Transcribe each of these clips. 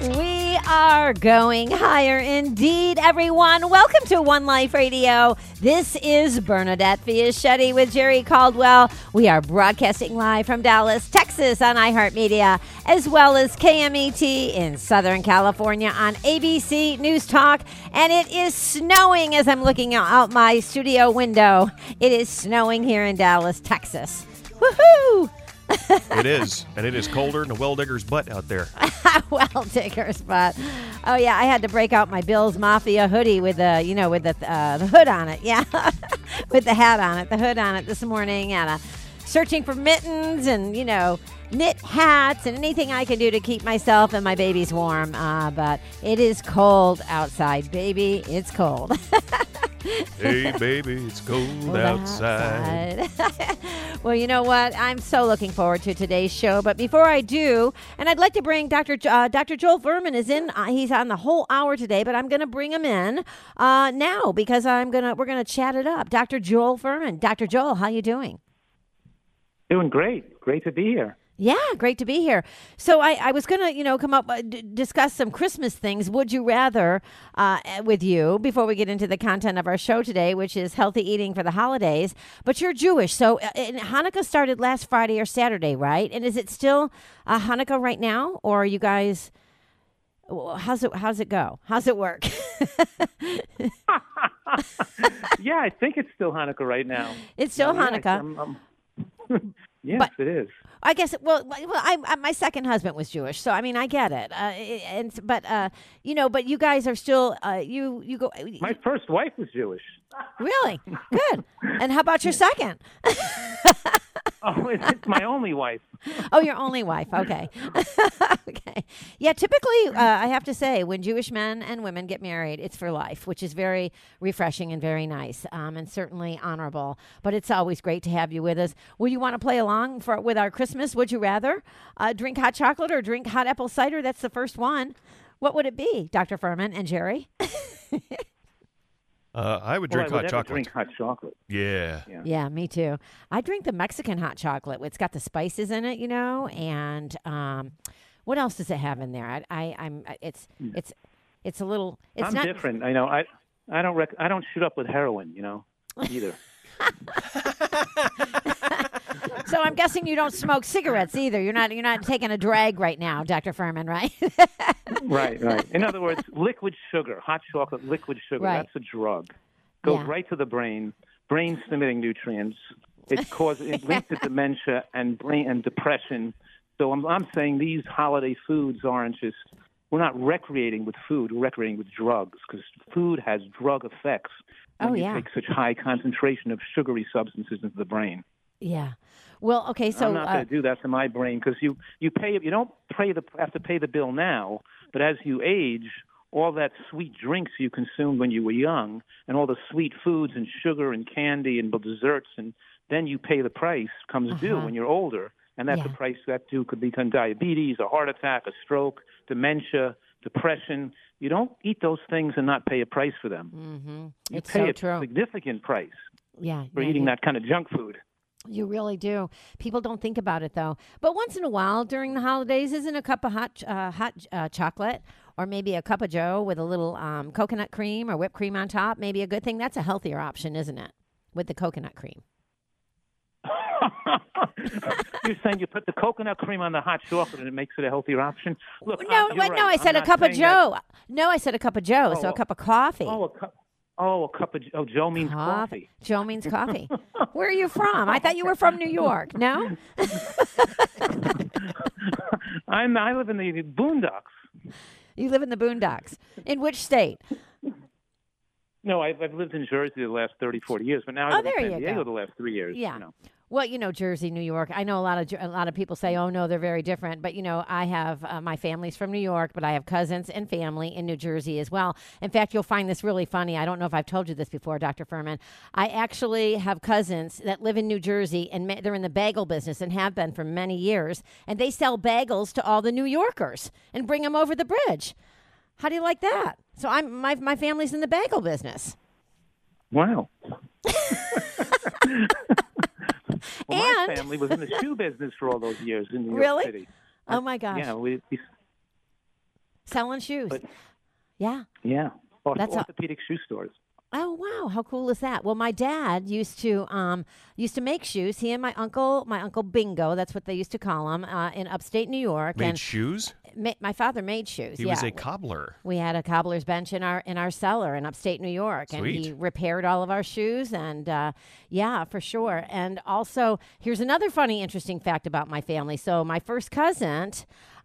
We are going higher indeed, everyone. Welcome to One Life Radio. This is Bernadette Fiaschetti with Jerry Caldwell. We are broadcasting live from Dallas, Texas on iHeartMedia, as well as KMET in Southern California on ABC News Talk. And it is snowing as I'm looking out my studio window. It is snowing here in Dallas, Texas. Woohoo! It is, and it is colder than a well digger's butt out there. well digger's butt. Oh yeah, I had to break out my Bills Mafia hoodie with the, you know, with the uh, the hood on it. Yeah, with the hat on it, the hood on it this morning, and uh, searching for mittens and you know knit hats and anything I can do to keep myself and my babies warm. Uh, but it is cold outside, baby. It's cold. hey, baby, it's cold outside. outside. well, you know what? I'm so looking forward to today's show. But before I do, and I'd like to bring Dr. Jo- uh, Dr. Joel Fuhrman is in. Uh, he's on the whole hour today, but I'm going to bring him in uh, now because I'm gonna we're gonna chat it up. Dr. Joel Fuhrman, Dr. Joel, how you doing? Doing great. Great to be here. Yeah, great to be here. So I, I was gonna, you know, come up uh, d- discuss some Christmas things. Would you rather uh, with you before we get into the content of our show today, which is healthy eating for the holidays? But you're Jewish, so uh, and Hanukkah started last Friday or Saturday, right? And is it still uh, Hanukkah right now, or are you guys? How's it? How's it go? How's it work? yeah, I think it's still Hanukkah right now. It's still yeah, Hanukkah. I'm- I'm- yes, But- it is. I guess. Well, well, I, I, my second husband was Jewish, so I mean, I get it. Uh, and but uh, you know, but you guys are still. Uh, you you go. My first wife was Jewish. Really good. And how about your second? Oh, it's, my only wife. Oh, your only wife. Okay. okay. Yeah. Typically, uh, I have to say, when Jewish men and women get married, it's for life, which is very refreshing and very nice, um, and certainly honorable. But it's always great to have you with us. Will you want to play along for with our Christmas? Would you rather uh, drink hot chocolate or drink hot apple cider? That's the first one. What would it be, Dr. Fuhrman and Jerry? Uh, I would Well, drink I would hot chocolate. drink hot chocolate. Yeah. Yeah. Yeah, me too. I drink the Mexican hot chocolate. It's got the spices in it, you know, and um, what else does it have in there? I, I I'm it's it's it's a little. It's Hmm. I'm not different. I know. I I don't rec- I don't shoot up with heroin. You know, either. So I'm guessing you don't smoke cigarettes either. You're not you're not taking a drag right now, Dr. Fuhrman, right? right, right. In other words, liquid sugar, hot chocolate, liquid sugar. Right. That's a drug. Goes Yeah. right to the brain. Brain stimulating nutrients. It causes it links to dementia and brain and depression. So I'm I'm saying these holiday foods aren't just we're not recreating with food. We're recreating with drugs because food has drug effects. Oh, when Oh, you take such high concentration of sugary substances into the brain. yeah. Well, okay. So I'm not uh, going to do that to my brain because you you pay you don't pay the have to pay the bill now, but as you age, all that sweet drinks you consumed when you were young, and all the sweet foods and sugar and candy and desserts, and then you pay the price comes due Uh-huh. when you're older, and that's Yeah. the price that due could become diabetes, a heart attack, a stroke, dementia, depression. You don't eat those things and not pay a price for them. mhm. You it's pay so a true. significant price Yeah. for yeah, eating you- that kind of junk food. You really do. People don't think about it though. But once in a while during the holidays, isn't a cup of hot uh, hot uh, chocolate or maybe a cup of Joe with a little um, coconut cream or whipped cream on top maybe a good thing? That's a healthier option, isn't it? With the coconut cream. You're saying you put the coconut cream on the hot chocolate and it makes it a healthier option? Look, no, uh, you're right. no, I I'm said a cup of saying that- Joe. No, I said a cup of Joe. so Oh, a cup of coffee. Oh, a cup. Oh, a cup of oh Joe means coffee. Joe means coffee. Where are you from? I thought you were from New York. No? I'm I live in the boondocks. You live in the boondocks. In which state? No, I've, I've lived in Jersey the last 30, 40 years, but now Oh, I live there in San Diego go. the last three years. Yeah. You know. Well, you know, Jersey, New York. I know a lot of a lot of people say, "Oh no, they're very different." But you know, I have uh, my family's from New York, but I have cousins and family in New Jersey as well. In fact, you'll find this really funny. I don't know if I've told you this before, Dr. Fuhrman. I actually have cousins that live in New Jersey, and ma- they're in the bagel business and have been for many years. And they sell bagels to all the New Yorkers and bring them over the bridge. How do you like that? So I'm my my family's in the bagel business. Wow. well, my family was in the shoe business for all those years in New York Really? City. Oh my gosh, Yeah, we, we selling shoes. But- yeah. yeah, Orth- That's a- orthopedic shoe stores. Oh wow, how cool is that? Well, my dad used to um used to make shoes. He and my uncle, my uncle Bingo, that's what they used to call him, uh, in upstate New York. Made and shoes? ma- my father made shoes. He yeah. was a cobbler. we had a cobbler's bench in our in our cellar in upstate New York, and he repaired all of our shoes. And uh, yeah, for sure. And also, here's another funny, interesting fact about my family. So my first cousin,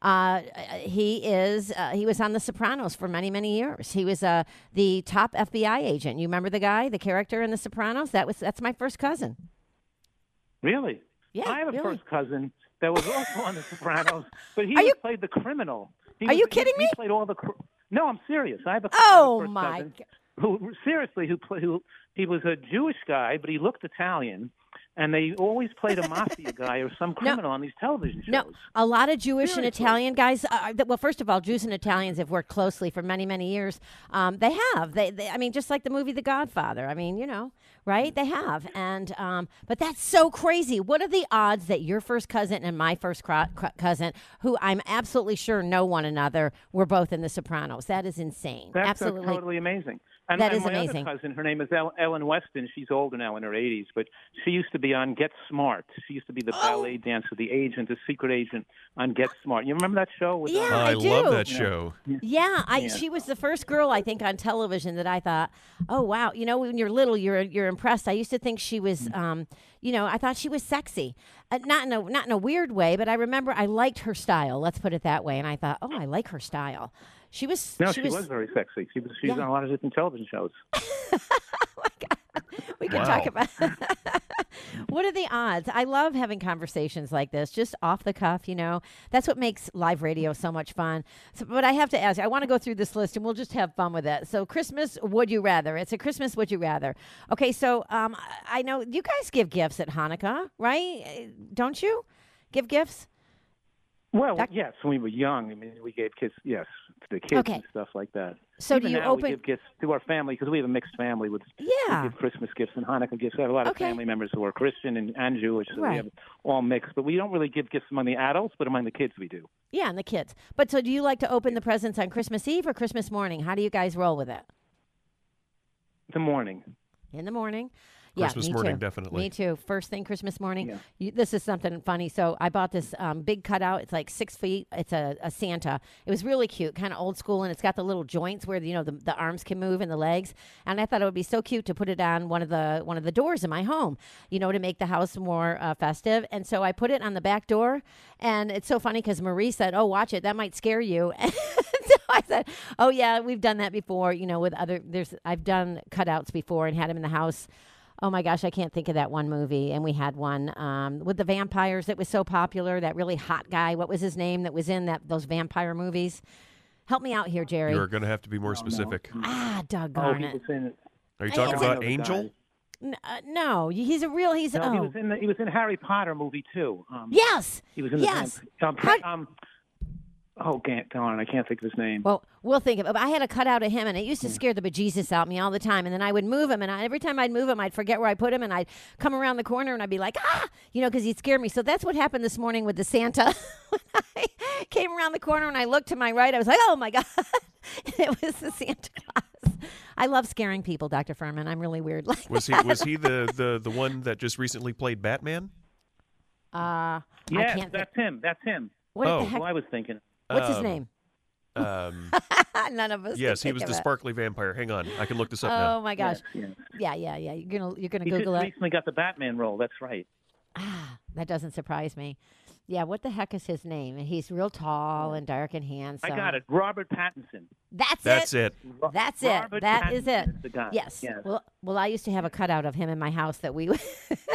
uh, he is uh, he was on The Sopranos for many many years. He was uh, the top FBI agent. You remember the guy, the character in The Sopranos? That was that's my first cousin. Really? Yeah, I have a really. first cousin that was also on The Sopranos, but he you- played the criminal. He Are was- you kidding he me? He played all the. Cr- no, I'm serious. I have a Oh, a first my cousin g- Who seriously? Who play, who he was a Jewish guy, but he looked Italian, and they always played a mafia guy or some criminal on these television shows. No, a lot of Jewish and. Italian guys. Uh, th- well, first of all, Jews and Italians have worked closely for many, many years. Um, they have. They, they, I mean, just like the movie The Godfather. I mean, you know, right? They have. And um, but that's so crazy. What are the odds that your first cousin and my first cro- cro- cousin, who I'm absolutely sure know one another, were both in The Sopranos? That is insane. That's, absolutely. that's totally amazing. And, That and is my amazing. other cousin, her name is Ellen Weston. She's older now in her 80s, but she used to be on Get Smart. She used to be the Oh. ballet dancer, the agent, the secret agent on Get Smart. You remember that show? With, uh, Yeah, I, I love that show. Yeah, I, Yeah. she was the first girl I think on television that I thought, oh wow, you know, when you're little, you're you're impressed. I used to think she was, Mm. um, you know, I thought she was sexy, uh, not in a not in a weird way, but I remember I liked her style. Let's put it that way, and I thought, oh, I like her style. She was. no, she, she was, very sexy. She was, She's Yeah. on a lot of different television shows. We can Wow. talk about. what are the odds? I love having conversations like this, just off the cuff. You know, that's what makes live radio so much fun. So, but I have to ask. I want to go through this list, and we'll just have fun with it. So, Christmas, would you rather? It's a Christmas, would you rather? Okay, so um, I I know you guys give gifts at Hanukkah, right? Don't you give gifts? Well, yes, when we were young, I mean, we gave kids, yes, to the kids Okay. and stuff like that. So do you now, open- We give gifts to our family because we have a mixed family with Yeah. we give Christmas gifts and Hanukkah gifts. We have a lot of Okay. family members who are Christian and, and Jewish, so Right. we have all mixed. But we don't really give gifts among the adults, but among the kids we do. Yeah, and the kids. But so, do you like to open the presents on Christmas Eve or Christmas morning? How do you guys roll with it? The morning. In the morning. Christmas yeah, me morning, too. definitely. Me too. First thing Christmas morning. Yeah. You, this is something funny. So I bought this um, big cutout. It's like six feet. It's a, a Santa. It was really cute, kind of old school, and it's got the little joints where you know the, the arms can move and the legs. And I thought it would be so cute to put it on one of the one of the doors in my home, you know, to make the house more uh, festive. And so I put it on the back door, and it's so funny because Marie said, "Oh, watch it. That might scare you." And so I said, "Oh yeah, we've done that before. You know, with other there's I've done cutouts before and had them in the house." Oh my gosh, I can't think of that one movie. And we had one um, with the vampires that was so popular. That really hot guy. What was his name? That was in that those vampire movies. Help me out here, Jerry. You're going to have to be more specific. ah, Oh, doggone he it. in. Are you talking know I know about Angel? N- uh, no, he's a real. He's No, oh he was in the, he was in Harry Potter movie too. Um, yes, he was in the yes. um, How- um, oh, can't, darn, I can't think of his name. Well, we'll think of it. I had a cutout of him, and it used to scare the bejesus out of me all the time. And then I would move him, and I, every time I'd move him, I'd forget where I put him, and I'd come around the corner, and I'd be like, ah, you know, because he'd scare me. So that's what happened this morning with the Santa. when I came around the corner, and I looked to my right, I was like, oh my god, it was the Santa Claus. I love scaring people, Doctor Fuhrman. I'm really weird. Like, Was he was he the, the, the one that just recently played Batman? uh, I yes, can't. that's him. That's him. what Oh. the Who heck? I was thinking. What's his Um, name? Um, None of us. yes, can he was the it. sparkly vampire. Hang on, I can look this up Oh now. my gosh. Yes, yes. Yeah, yeah, yeah. You're gonna you're gonna He just Google it. recently got the Batman role. That's right. Ah, that doesn't surprise me. Yeah, what the heck is his name? And he's real tall and dark and handsome. I got it. Robert Pattinson. That's, it. That's it. it. Ro- That's it. Robert That is Pattinson it. the guy. Yes. Yes. Well, well, I used to have a cutout of him in my house that we.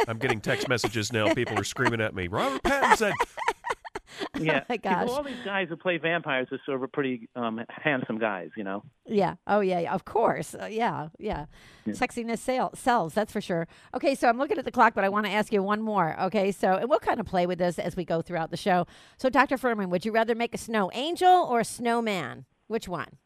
I'm getting text messages now. People are screaming at me. Robert Pattinson. yeah. Oh my gosh. All these guys who play vampires are sort of pretty um, handsome guys, you know. yeah. Oh yeah. yeah, Of course. Uh, yeah. Yeah. Sexiness sale, sells. That's for sure. Okay. So I'm looking at the clock, but I want to ask you one more. Okay. So and we'll kind of play with this as we go throughout the show. So, Dr. Fuhrman, would you rather make a snow angel or a snowman? Which one?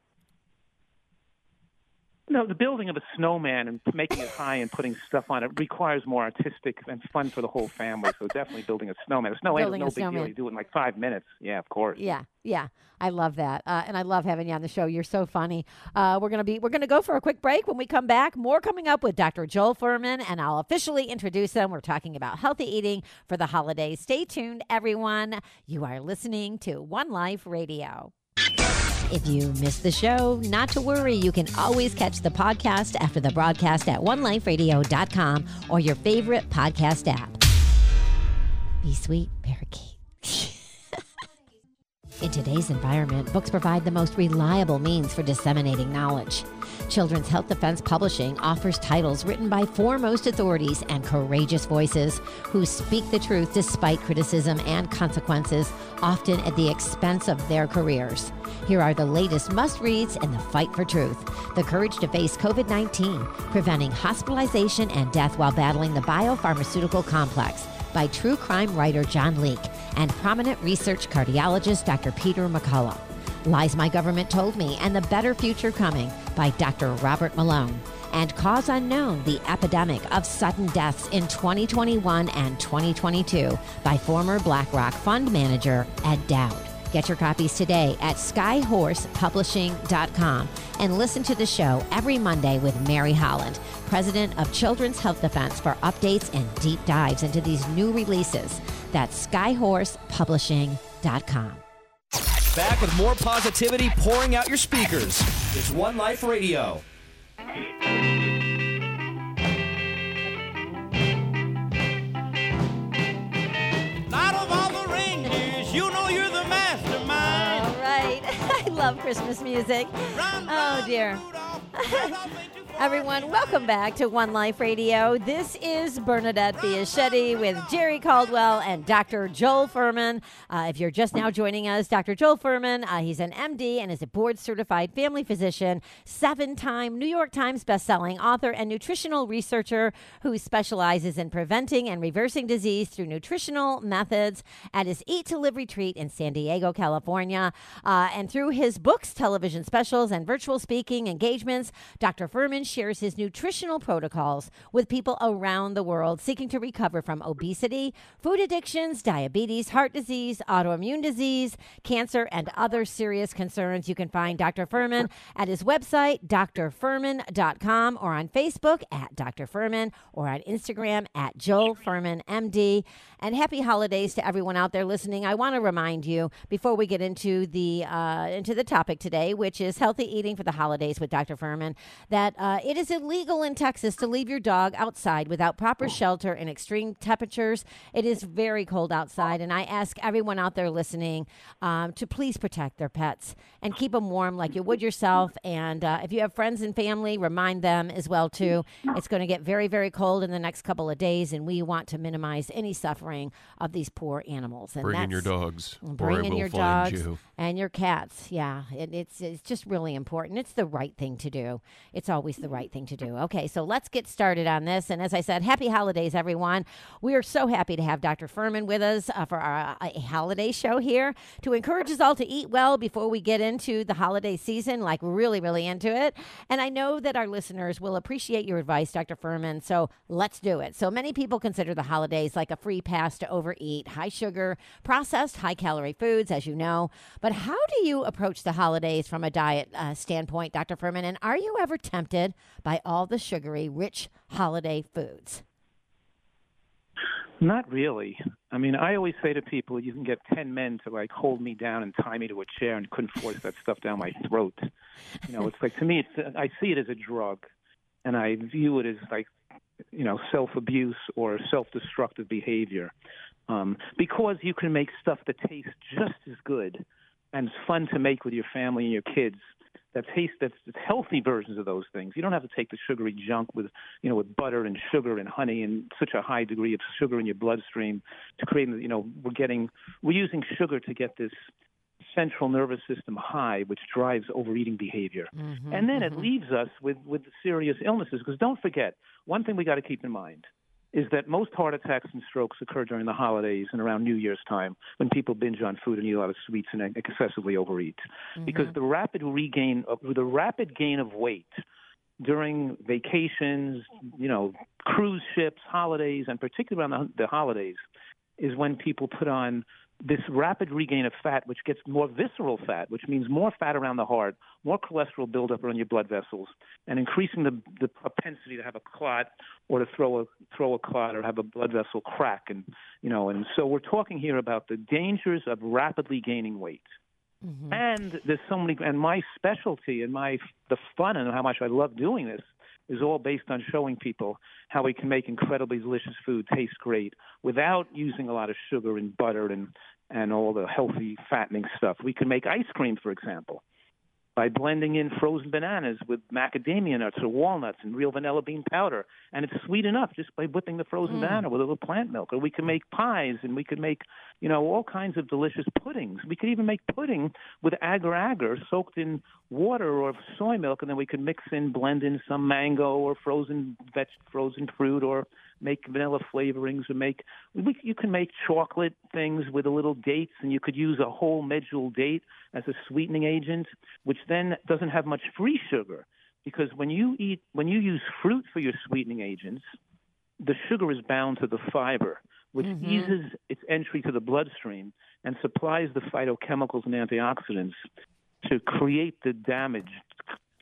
No, the building of a snowman and making it high and putting stuff on it requires more artistic and fun for the whole family. So definitely building a snowman. A snowman Building is no big snowman. deal. You do it in like five minutes. Yeah, of course. Yeah, yeah, I love that, uh, and I love having you on the show. You're so funny. Uh, we're gonna be we're gonna go for a quick break. When we come back, more coming up with Dr. Joel Fuhrman, and I'll officially introduce them. We're talking about healthy eating for the holidays. Stay tuned, everyone. You are listening to One Life Radio. If you missed the show, not to worry. You can always catch the podcast after the broadcast at oneliferadio.com or your favorite podcast app. Be sweet, parakeet. In today's environment, books provide the most reliable means for disseminating knowledge. Children's Health Defense Publishing offers titles written by foremost authorities and courageous voices who speak the truth despite criticism and consequences, often at the expense of their careers. Here are the latest must reads in the fight for truth The Courage to Face COVID 19, Preventing Hospitalization and Death While Battling the Biopharmaceutical Complex by true crime writer John Leake and prominent research cardiologist Dr. Peter McCullough. Lies My Government Told Me and the Better Future Coming by Dr. Robert Malone. And Cause Unknown The Epidemic of Sudden Deaths in 2021 and 2022 by former BlackRock fund manager Ed Dowd. Get your copies today at skyhorsepublishing.com and listen to the show every Monday with Mary Holland, president of Children's Health Defense, for updates and deep dives into these new releases. That's skyhorsepublishing.com. Back with more positivity pouring out your speakers. It's One Life Radio. Out of all the reindeers, you know you're the mastermind. All right. I love Christmas music. Oh, dear. Everyone, welcome back to One Life Radio. This is Bernadette Fiaschetti with Jerry Caldwell and Dr. Joel Fuhrman. Uh, if you're just now joining us, Dr. Joel Fuhrman, uh, he's an MD and is a board certified family physician, seven time New York Times bestselling author, and nutritional researcher who specializes in preventing and reversing disease through nutritional methods at his Eat to Live retreat in San Diego, California. Uh, and through his books, television specials, and virtual speaking engagements, Dr. Fuhrman shares his nutritional protocols with people around the world seeking to recover from obesity, food addictions, diabetes, heart disease, autoimmune disease, cancer, and other serious concerns. You can find Dr. Fuhrman at his website, drfuhrman.com, or on Facebook at Dr. Fuhrman, or on Instagram at Joel Fuhrman MD. And happy holidays to everyone out there listening. I want to remind you before we get into the uh, into the topic today, which is healthy eating for the holidays with Dr. Fuhrman, that uh, it is illegal in Texas to leave your dog outside without proper shelter in extreme temperatures. It is very cold outside, and I ask everyone out there listening um, to please protect their pets and keep them warm like you would yourself. And uh, if you have friends and family, remind them as well too. It's going to get very very cold in the next couple of days, and we want to minimize any suffering of these poor animals. And Bring in your dogs, Bring in your dogs you. and your cats. Yeah, it, it's it's just really important. It's the right thing to do. It's always the right thing to do. Okay, so let's get started on this. And as I said, happy holidays, everyone. We are so happy to have Dr. Fuhrman with us uh, for our uh, holiday show here to encourage us all to eat well before we get into the holiday season, like really, really into it. And I know that our listeners will appreciate your advice, Dr. Fuhrman. So let's do it. So many people consider the holidays like a free pass to overeat, high sugar, processed, high calorie foods, as you know. But how do you approach the holidays from a diet uh, standpoint, Dr. Fuhrman? And are you ever tempted by all the sugary, rich holiday foods? Not really. I mean, I always say to people, you can get 10 men to like hold me down and tie me to a chair and couldn't force that stuff down my throat. You know, it's like to me, it's I see it as a drug, and I view it as like you know, self abuse or self destructive behavior. Um, because you can make stuff that tastes just as good and is fun to make with your family and your kids that taste that's, healthy versions of those things. You don't have to take the sugary junk with you know with butter and sugar and honey and such a high degree of sugar in your bloodstream to create you know we're getting we're using sugar to get this central nervous system high, which drives overeating behavior. Mm-hmm, and then it leaves us with, with serious illnesses. Because don't forget, one thing we got to keep in mind is that most heart attacks and strokes occur during the holidays and around New Year's time when people binge on food and eat a lot of sweets and excessively overeat. Mm-hmm. Because the rapid regain of the rapid gain of weight during vacations, you know, cruise ships, holidays, and particularly around the, the holidays, is when people put on this rapid regain of fat, which gets more visceral fat, which means more fat around the heart, more cholesterol buildup around your blood vessels, and increasing the, the propensity to have a clot or to throw a throw a clot or have a blood vessel crack, and you know, and so we're talking here about the dangers of rapidly gaining weight. Mm-hmm. And there's so many, and my specialty and my the fun and how much I love doing this is all based on showing people how we can make incredibly delicious food taste great without using a lot of sugar and butter and and all the healthy fattening stuff. We can make ice cream, for example, by blending in frozen bananas with macadamia nuts or walnuts and real vanilla bean powder, and it's sweet enough just by whipping the frozen mm. banana with a little plant milk. Or we can make pies, and we can make you know all kinds of delicious puddings. We could even make pudding with agar agar soaked in water or soy milk, and then we could mix in, blend in some mango or frozen veg, frozen fruit, or make vanilla flavorings, or make we, you can make chocolate things with a little dates, and you could use a whole medjool date as a sweetening agent, which then doesn't have much free sugar. Because when you eat, when you use fruit for your sweetening agents, the sugar is bound to the fiber, which mm-hmm. eases its entry to the bloodstream and supplies the phytochemicals and antioxidants to create the damage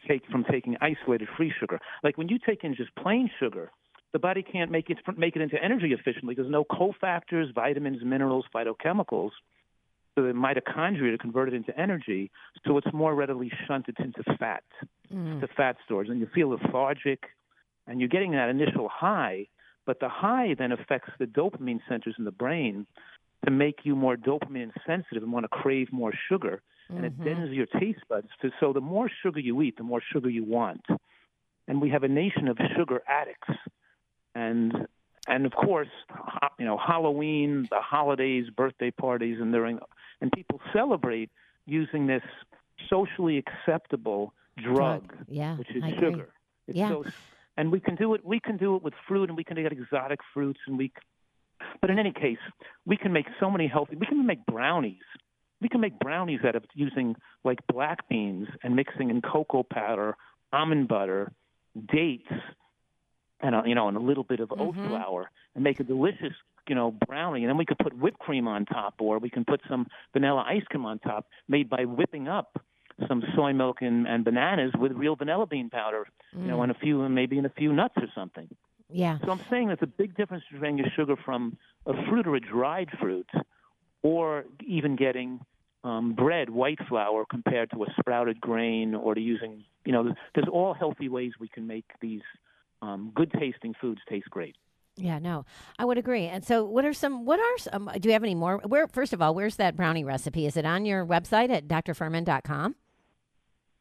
take from taking isolated free sugar. Like when you take in just plain sugar, the body can't make it make it into energy efficiently. Because no cofactors, vitamins, minerals, phytochemicals for the mitochondria to convert it into energy, so it's more readily shunted into fat, mm. to fat stores, and you feel lethargic, and you're getting that initial high, but the high then affects the dopamine centers in the brain to make you more dopamine sensitive and want to crave more sugar, and it mm-hmm. dens your taste buds. To, so the more sugar you eat, the more sugar you want, and we have a nation of sugar addicts, and and of course, you know, Halloween, the holidays, birthday parties, and during, and people celebrate using this socially acceptable drug, Drug, yeah, which is I agree. sugar. It's Yeah. so, and we can do it. We can do it with fruit, and we can get exotic fruits, and we. But in any case, we can make so many healthy. We can make brownies. We can make brownies out of using like black beans and mixing in cocoa powder, almond butter, dates, and a, you know, and a little bit of oat mm-hmm. flour, and make a delicious, you know, brownie. And then we could put whipped cream on top, or we can put some vanilla ice cream on top, made by whipping up some soy milk and, and bananas with real vanilla bean powder, you know, and a few, and maybe in a few nuts or something. Yeah. So I'm saying there's a big difference between getting your sugar from a fruit or a dried fruit, or even getting um, bread, white flour, compared to a sprouted grain, or to using, you know, there's all healthy ways we can make these um, good tasting foods taste great. Yeah, no, I would agree. And so, what are some? What are some? Do you have any more? Where first of all, where's that brownie recipe? Is it on your website at drfuhrman.com?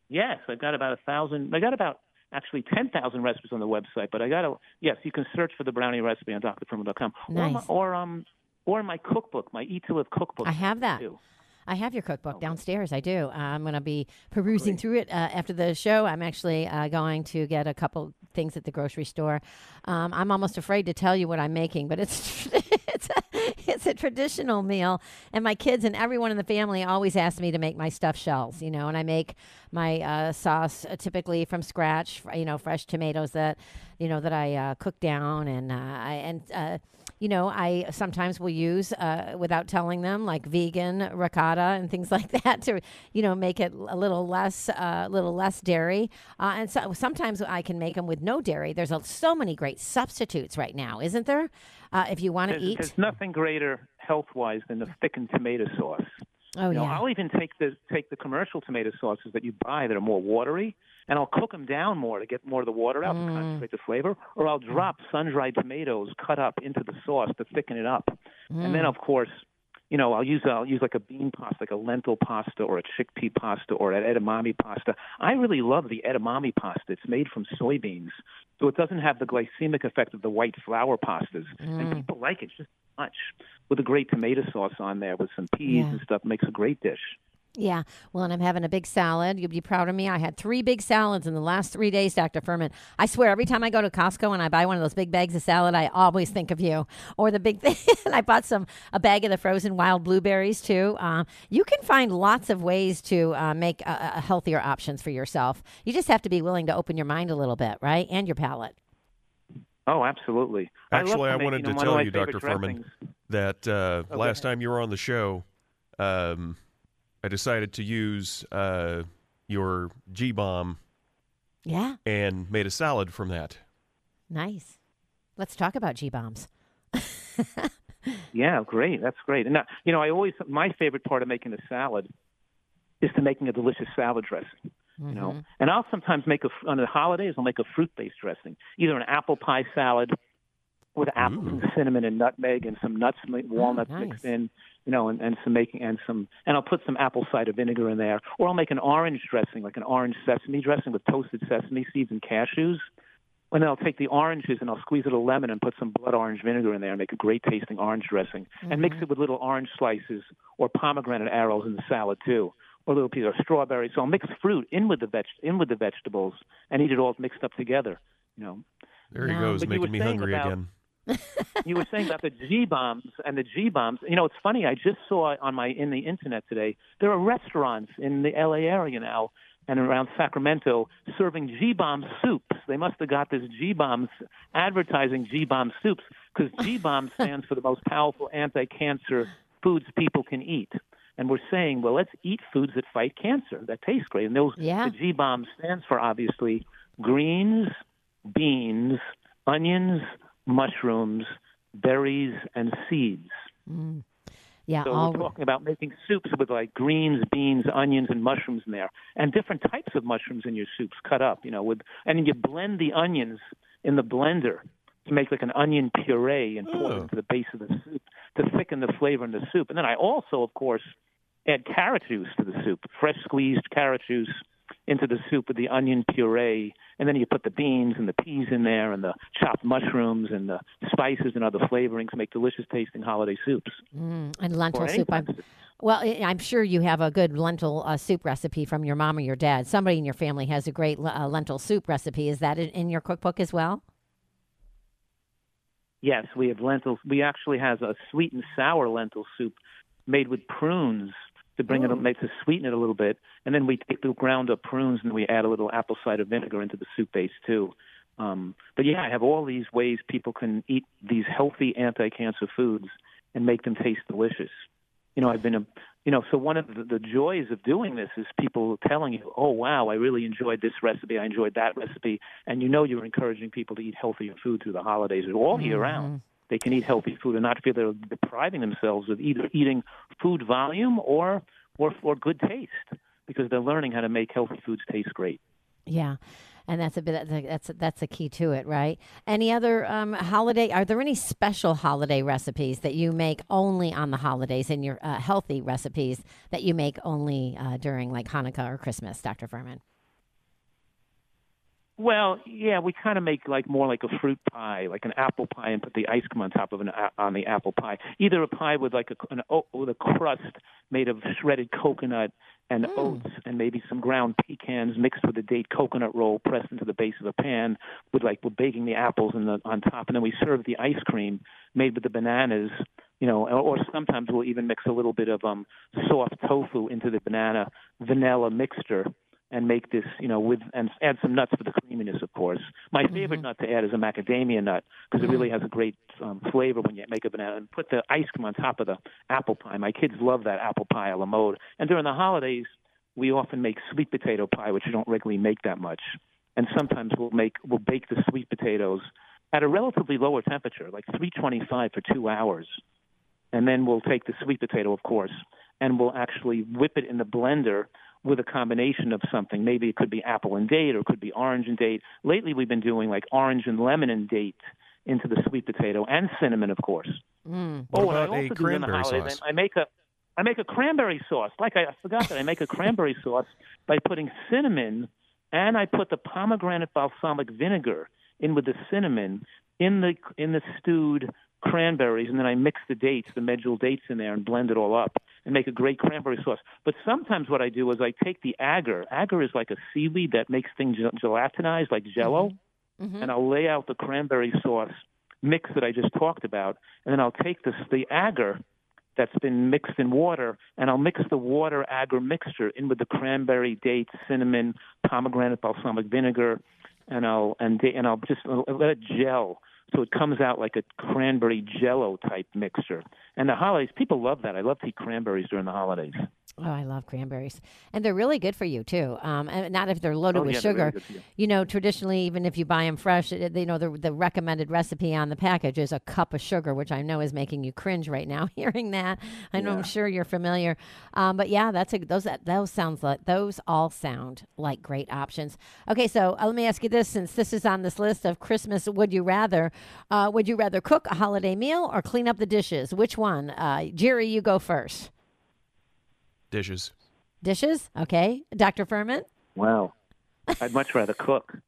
Yes, I've got about a thousand. I got about actually ten thousand recipes on the website, but I got to. Yes, you can search for the brownie recipe on drfuhrman.com or, my, Nice. or um or my cookbook, my Eat to Live cookbook. I have that. Too. I have your cookbook downstairs. I do. Uh, I'm going to be perusing through it uh, after the show. I'm actually uh, going to get a couple things at the grocery store. Um, I'm almost afraid to tell you what I'm making, but it's it's a, it's a traditional meal, and my kids and everyone in the family always ask me to make my stuffed shells. You know, and I make my uh, sauce uh, typically from scratch. You know, fresh tomatoes that you know that I uh, cook down, and uh, I and uh, you know I sometimes will use uh, without telling them like vegan ricotta and things like that to you know make it a little less a little less dairy. Uh, and so sometimes I can make them with no dairy. There's a, so many great substitutes right now, isn't there? Uh, if you want to eat, there's nothing greater health wise than a thickened tomato sauce. Oh You know, yeah. I'll even take the take the commercial tomato sauces that you buy that are more watery, and I'll cook them down more to get more of the water out Mm. and concentrate the flavor. Or I'll drop sun-dried tomatoes cut up into the sauce to thicken it up, and Mm. then of course, you know, I'll use I'll use like a bean pasta, like a lentil pasta or a chickpea pasta or an edamame pasta. I really love the edamame pasta. It's made from soybeans, so it doesn't have the glycemic effect of the white flour pastas, Mm. and people like it just much with a great tomato sauce on there with some peas Yeah. and stuff makes a great dish. Yeah. Well, and I'm having a big salad. You'll be proud of me. I had three big salads in the last three days, Dr. Fuhrman. I swear, every time I go to Costco and I buy one of those big bags of salad, I always think of you. Or the big thing. and I bought some a bag of the frozen wild blueberries too. Um, you can find lots of ways to uh, make uh, uh, healthier options for yourself. You just have to be willing to open your mind a little bit, right, and your palate. Oh, absolutely. Actually, to I make, wanted you know, to tell you, favorite Dr. Fuhrman, that uh, go last time you were on the show, um, I decided to use uh, your G bomb Yeah. and made a salad from that. Nice. Let's talk about G bombs. Yeah, great. That's great. And now, you know, I always my favorite part of making a salad is to making a delicious salad dressing. You know, and I'll sometimes make a on the holidays. I'll make a fruit-based dressing, either an apple pie salad with apples and cinnamon and nutmeg and some nuts, oh, walnuts nice. mixed in. You know, and, and some making and some and I'll put some apple cider vinegar in there, or I'll make an orange dressing, like an orange sesame dressing with toasted sesame seeds and cashews. And then I'll take the oranges and I'll squeeze a little lemon and put some blood orange vinegar in there and make a great tasting orange dressing. And mix mm-hmm. it with little orange slices or pomegranate arils in the salad too, or little piece of strawberry. So I'll mix fruit in with the veg in with the vegetables and eat it all mixed up together. You know, There he No. goes, But making me hungry about- again. You were saying about the G bombs and the G bombs. You know, it's funny. I just saw on my in the internet today there are restaurants in the L.A. area now and around Sacramento serving G bomb soups. They must have got this G bombs advertising G bomb soups because G bomb stands for the most powerful anti-cancer foods people can eat. And we're saying, well, let's eat foods that fight cancer that taste great. And those Yeah. the G bomb stands for obviously greens, beans, onions, mushrooms, berries, and seeds. Mm. Yeah. So all we're talking about making soups with like greens, beans, onions, and mushrooms in there, and different types of mushrooms in your soups cut up. You know, with and then you blend the onions in the blender to make like an onion puree and pour it Oh. into the base of the soup to thicken the flavor in the soup. And then I also, of course, add carrot juice to the soup, fresh squeezed carrot juice into the soup with the onion puree, and then you put the beans and the peas in there, and the chopped mushrooms and the spices and other flavorings make delicious tasting holiday soups. Mm, and lentil soup. I'm, well, I'm sure you have a good lentil uh, soup recipe from your mom or your dad. Somebody in your family has a great uh, lentil soup recipe. Is that in, in your cookbook as well? Yes, we have lentils. We actually have a sweet and sour lentil soup made with prunes to bring it, make to sweeten it a little bit, and then we take the ground up prunes and we add a little apple cider vinegar into the soup base too. Um, but yeah, I have all these ways people can eat these healthy anti-cancer foods and make them taste delicious. You know, I've been a, you know, so one of the, the joys of doing this is people telling you, "Oh, wow, I really enjoyed this recipe. I enjoyed that recipe," and you know you're encouraging people to eat healthier food through the holidays or all year round. They can eat healthy food and not feel they're depriving themselves of either eating food volume or or or good taste because they're learning how to make healthy foods taste great. Yeah. And that's a bit that's a, that's a key to it, right? Any other um, holiday? Are there any special holiday recipes that you make only on the holidays, and your uh, healthy recipes that you make only uh, during like Hanukkah or Christmas, Dr. Fuhrman? Well, yeah, we kind of make like more like a fruit pie, like an apple pie, and put the ice cream on top of an on the apple pie. Either a pie with like a an, with a crust made of shredded coconut and oats, and maybe some ground pecans mixed with a date coconut roll pressed into the base of a pan with like we're baking the apples in the, on top, and then we serve the ice cream made with the bananas. You know, or, or sometimes we'll even mix a little bit of um soft tofu into the banana vanilla mixture and make this, you know, with and add some nuts for the creaminess, of course. My favorite nut to add is a macadamia nut because it really has a great um, flavor when you make a banana. And put the ice cream on top of the apple pie. My kids love that apple pie a la mode. And during the holidays, we often make sweet potato pie, which you don't regularly make that much. And sometimes we'll make we'll bake the sweet potatoes at a relatively lower temperature, like 325 for two hours and then we'll take the sweet potato, of course, and we'll actually whip it in the blender with a combination of something. Maybe it could be apple and date, or it could be orange and date. Lately, we've been doing like orange and lemon and date into the sweet potato and cinnamon, of course. Mm. What oh, and I about a also do in the holidays, sauce? I I make a I make a cranberry sauce. Like I, I forgot that I make a cranberry sauce by putting cinnamon and I put the pomegranate balsamic vinegar in with the cinnamon in the in the stewed cranberries, and then I mix the dates, the medjool dates, in there and blend it all up and make a great cranberry sauce. But sometimes what I do is I take the agar. Agar is like a seaweed that makes things gelatinized, like Jello, Mhm. and I'll lay out the cranberry sauce mix that I just talked about, and then I'll take this the agar that's been mixed in water, and I'll mix the water agar mixture in with the cranberry, dates, cinnamon, pomegranate balsamic vinegar, and I'll and and I'll just let it gel so it comes out like a cranberry jello type mixture. And the holidays, people love that. I love to eat cranberries during the holidays. Oh, I love cranberries, and they're really good for you too. Um, and not if they're loaded Oh, with yeah, sugar. really you. you know, traditionally, even if you buy them fresh, it, you know the the recommended recipe on the package is a cup of sugar, which I know is making you cringe right now hearing that. I know I'm sure you're familiar, um, but yeah, that's a those that, those sounds like those all sound like great options. Okay, so uh, let me ask you this: since this is on this list of Christmas, would you rather uh, would you rather cook a holiday meal or clean up the dishes? Which one, uh, Jerry? You go first. Dishes. Dishes, okay. Dr. Fuhrman. Wow. I'd much rather cook.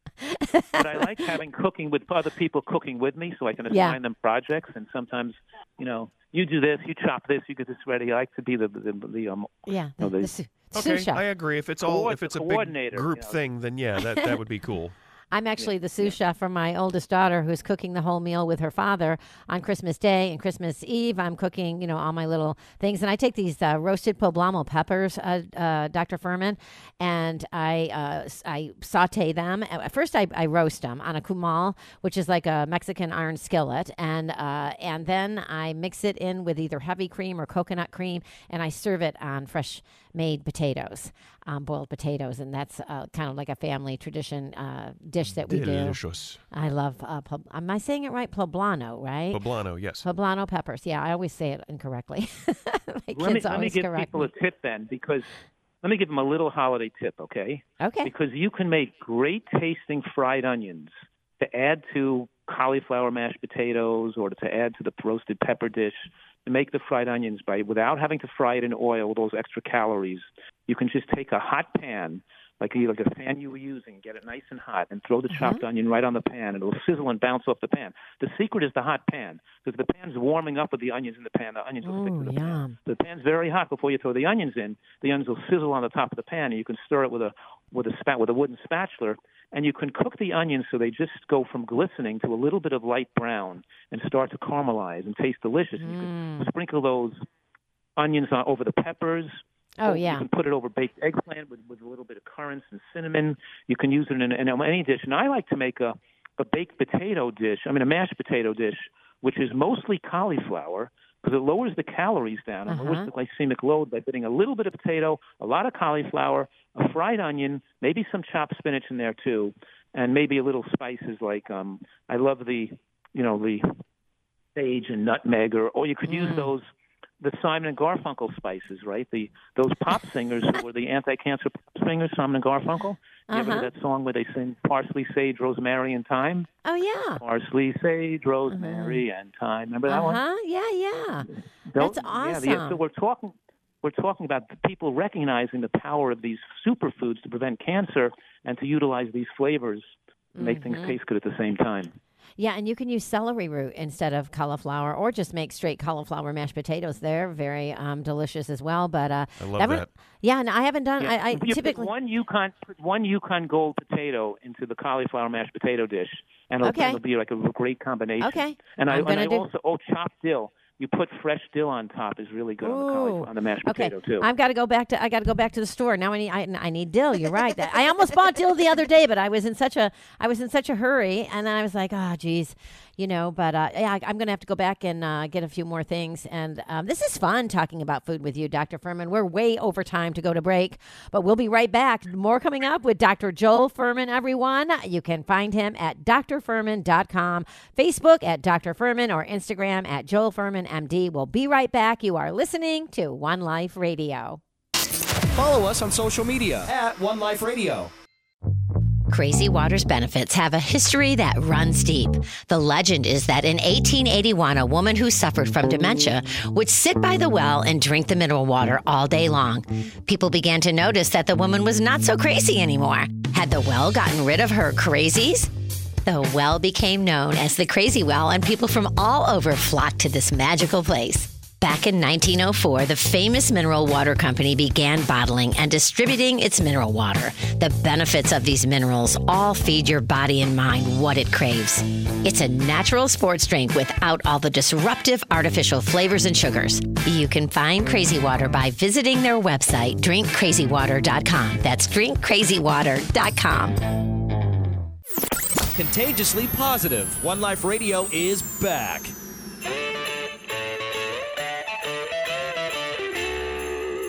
but I like having cooking with other people cooking with me so I can assign Yeah. them projects. And sometimes, you know, you do this, you chop this, you get this ready. I like to be the, the, the um, Yeah, the, No, they- the sous- Okay. I agree. If it's all if it's a big group you know. thing, then yeah, that that would be cool. I'm actually the sous chef for my oldest daughter who's cooking the whole meal with her father on Christmas Day and Christmas Eve. I'm cooking, you know, all my little things. And I take these uh, roasted poblano peppers, uh, uh, Dr. Fuhrman, and I uh, I saute them. At first, I, I roast them on a comal, which is like a Mexican iron skillet. And, uh, and then I mix it in with either heavy cream or coconut cream, and I serve it on fresh made potatoes, um, boiled potatoes. And that's uh, kind of like a family tradition uh, dish that we do. Delicious. I love. Uh, pob- am I saying it right? Poblano, right? Poblano, yes. Poblano peppers. Yeah, I always say it incorrectly. My let me, kids let me give correct people me. a tip then because let me give them a little holiday tip, okay? Okay. Because you can make great tasting fried onions to add to cauliflower mashed potatoes or to add to the roasted pepper dish to make the fried onions by without having to fry it in oil with those extra calories. You can just take a hot pan, like like a pan you were using, get it nice and hot, and throw the Mm-hmm. chopped onion right on the pan, and it'll sizzle and bounce off the pan. The secret is the hot pan because the pan's warming up with the onions in the pan. The onions will stick to the pan. yum. The pan's very hot before you throw the onions in. The onions will sizzle on the top of the pan, and you can stir it with a with a spat with a wooden spatula, and you can cook the onions so they just go from glistening to a little bit of light brown and start to caramelize and taste delicious. And you Mm. can sprinkle those onions on, over the peppers. Oh yeah. You can put it over baked eggplant with, with a little bit of currants and cinnamon. You can use it in, in any dish. And I like to make a, a baked potato dish, I mean, a mashed potato dish, which is mostly cauliflower because it lowers the calories down and lowers Uh-huh. the glycemic load by putting a little bit of potato, a lot of cauliflower, a fried onion, maybe some chopped spinach in there too, and maybe a little spices like um I love the you know the sage and nutmeg or or you could use those the Simon and Garfunkel spices, right? The those pop singers who were the anti-cancer pop singers, Simon and Garfunkel. You ever Uh-huh. heard that song where they sing parsley, sage, rosemary, and thyme? Oh yeah. Parsley, sage, rosemary, and thyme. Remember that Uh one? huh. Yeah, yeah. That's Yeah, the, so we're talking we're talking about the people recognizing the power of these superfoods to prevent cancer and to utilize these flavors to make Mm-hmm. things taste good at the same time. Yeah, and you can use celery root instead of cauliflower, or just make straight cauliflower mashed potatoes. They're very um, delicious as well. But uh, I love one- that. Yeah, and I haven't done. Yeah. I, I you typically put one Yukon put one Yukon Gold potato into the cauliflower mashed potato dish, and it'll, Okay. it'll be like a great combination. Okay. And I I'm and gonna I do- also oh chopped dill. You put fresh dill on top is really good on the, Ooh. cauliflower, on the mashed Okay, potato too. I've got to go back to. I got to go back to the store now. I need. I, I need dill. You're right. That- I almost bought dill the other day, but I was in such a. I was in such a hurry, and then I was like, oh, geez, you know. But uh, yeah, I'm going to have to go back and uh, get a few more things. And um, this is fun talking about food with you, Dr. Fuhrman. We're way over time to go to break, but we'll be right back. More coming up with Dr. Joel Fuhrman, everyone. You can find him at drfuhrman.com, Facebook at Dr. Fuhrman, or Instagram at Joel Fuhrman MD. We'll be right back. You are listening to One Life Radio. Follow us on social media at One Life Radio. Crazy Water's benefits have a history that runs deep. The legend is that in 1881, a woman who suffered from dementia would sit by the well and drink the mineral water all day long. People began to notice that the woman was not so crazy anymore. Had the well gotten rid of her crazies? The well became known as the Crazy Well, and people from all over flocked to this magical place. Back in 1904, the famous mineral water company began bottling and distributing its mineral water. The benefits of these minerals all feed your body and mind what it craves. It's a natural sports drink without all the disruptive artificial flavors and sugars. You can find Crazy Water by visiting their website, drinkcrazywater.com. That's drinkcrazywater.com. Contagiously positive. One Life Radio is back.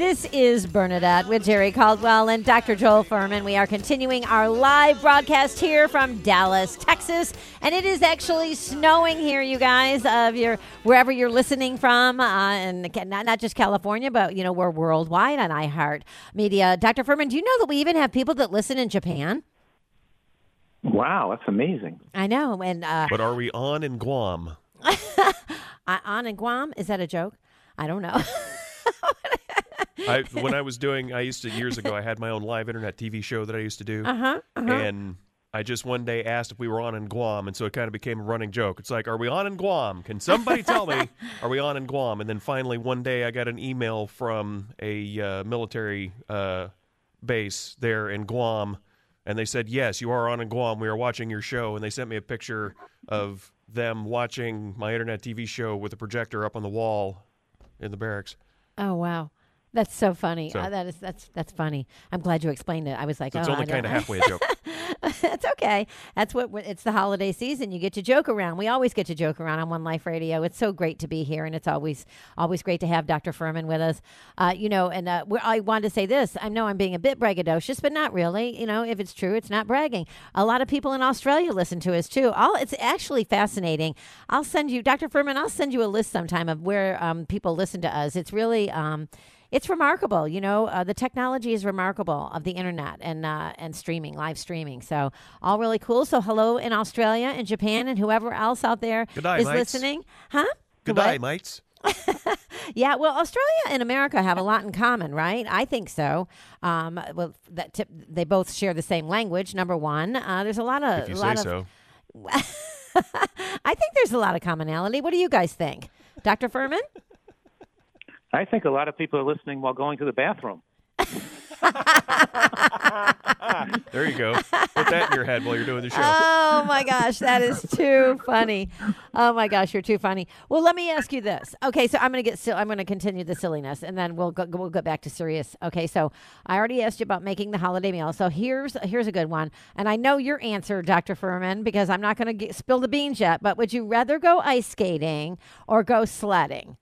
This is Bernadette with Jerry Caldwell and Dr. Joel Fuhrman. We are continuing our live broadcast here from Dallas, Texas, and it is actually snowing here, you guys. Of your wherever you're listening from, uh, and not not just California, but you know we're worldwide on iHeart Media. Dr. Fuhrman, do you know that we even have people that listen in Japan? Wow, that's amazing. I know, and uh, But are we on in Guam? I- on in Guam, is that a joke? I don't know. I, when I was doing, I used to years ago. I had my own live internet TV show that I used to do, Uh-huh, and I just one day asked if we were on in Guam, and so it kind of became a running joke. It's like, are we on in Guam? Can somebody tell me, are we on in Guam? And then finally, one day, I got an email from a uh, military uh, base there in Guam, and they said, yes, you are on in Guam. We are watching your show, and they sent me a picture of them watching my internet TV show with a projector up on the wall in the barracks. Oh wow, that's so funny. So- Uh, that is that's that's funny. I'm glad you explained it. I was like, So it's oh, only kind of halfway a joke. That's okay. That's what it's the holiday season. You get to joke around. We always get to joke around on One Life Radio. It's so great to be here, and it's always always great to have Dr. Fuhrman with us. Uh, you know, and uh, I wanted to say this. I know I'm being a bit braggadocious, but not really. You know, if it's true, it's not bragging. A lot of people in Australia listen to us too. All it's actually fascinating. I'll send you, Dr. Fuhrman. I'll send you a list sometime of where um, people listen to us. It's really. Um, it's remarkable, you know. Uh, the technology is remarkable of the internet and uh, and streaming, live streaming. So all really cool. So hello in Australia and Japan and whoever else out there is day, mates. listening, huh? Good What? day, mates. Yeah, well, Australia and America have a lot in common, right? I think so. Um, well, that tip, they both share the same language. Number one, uh, there's a lot of If you say of. so. I think there's a lot of commonality. What do you guys think, Dr. Fuhrman? I think a lot of people are listening while going to the bathroom. There you go. Put that in your head while you're doing the show. Oh my gosh, that is too funny. Oh my gosh, you're too funny. Well, let me ask you this. Okay, so I'm gonna get sil- I'm gonna continue the silliness, and then we'll go we'll get back to serious. Okay, so I already asked you about making the holiday meal. So here's here's a good one, and I know your answer, Dr. Fuhrman, because I'm not gonna get, spill the beans yet. But would you rather go ice skating or go sledding?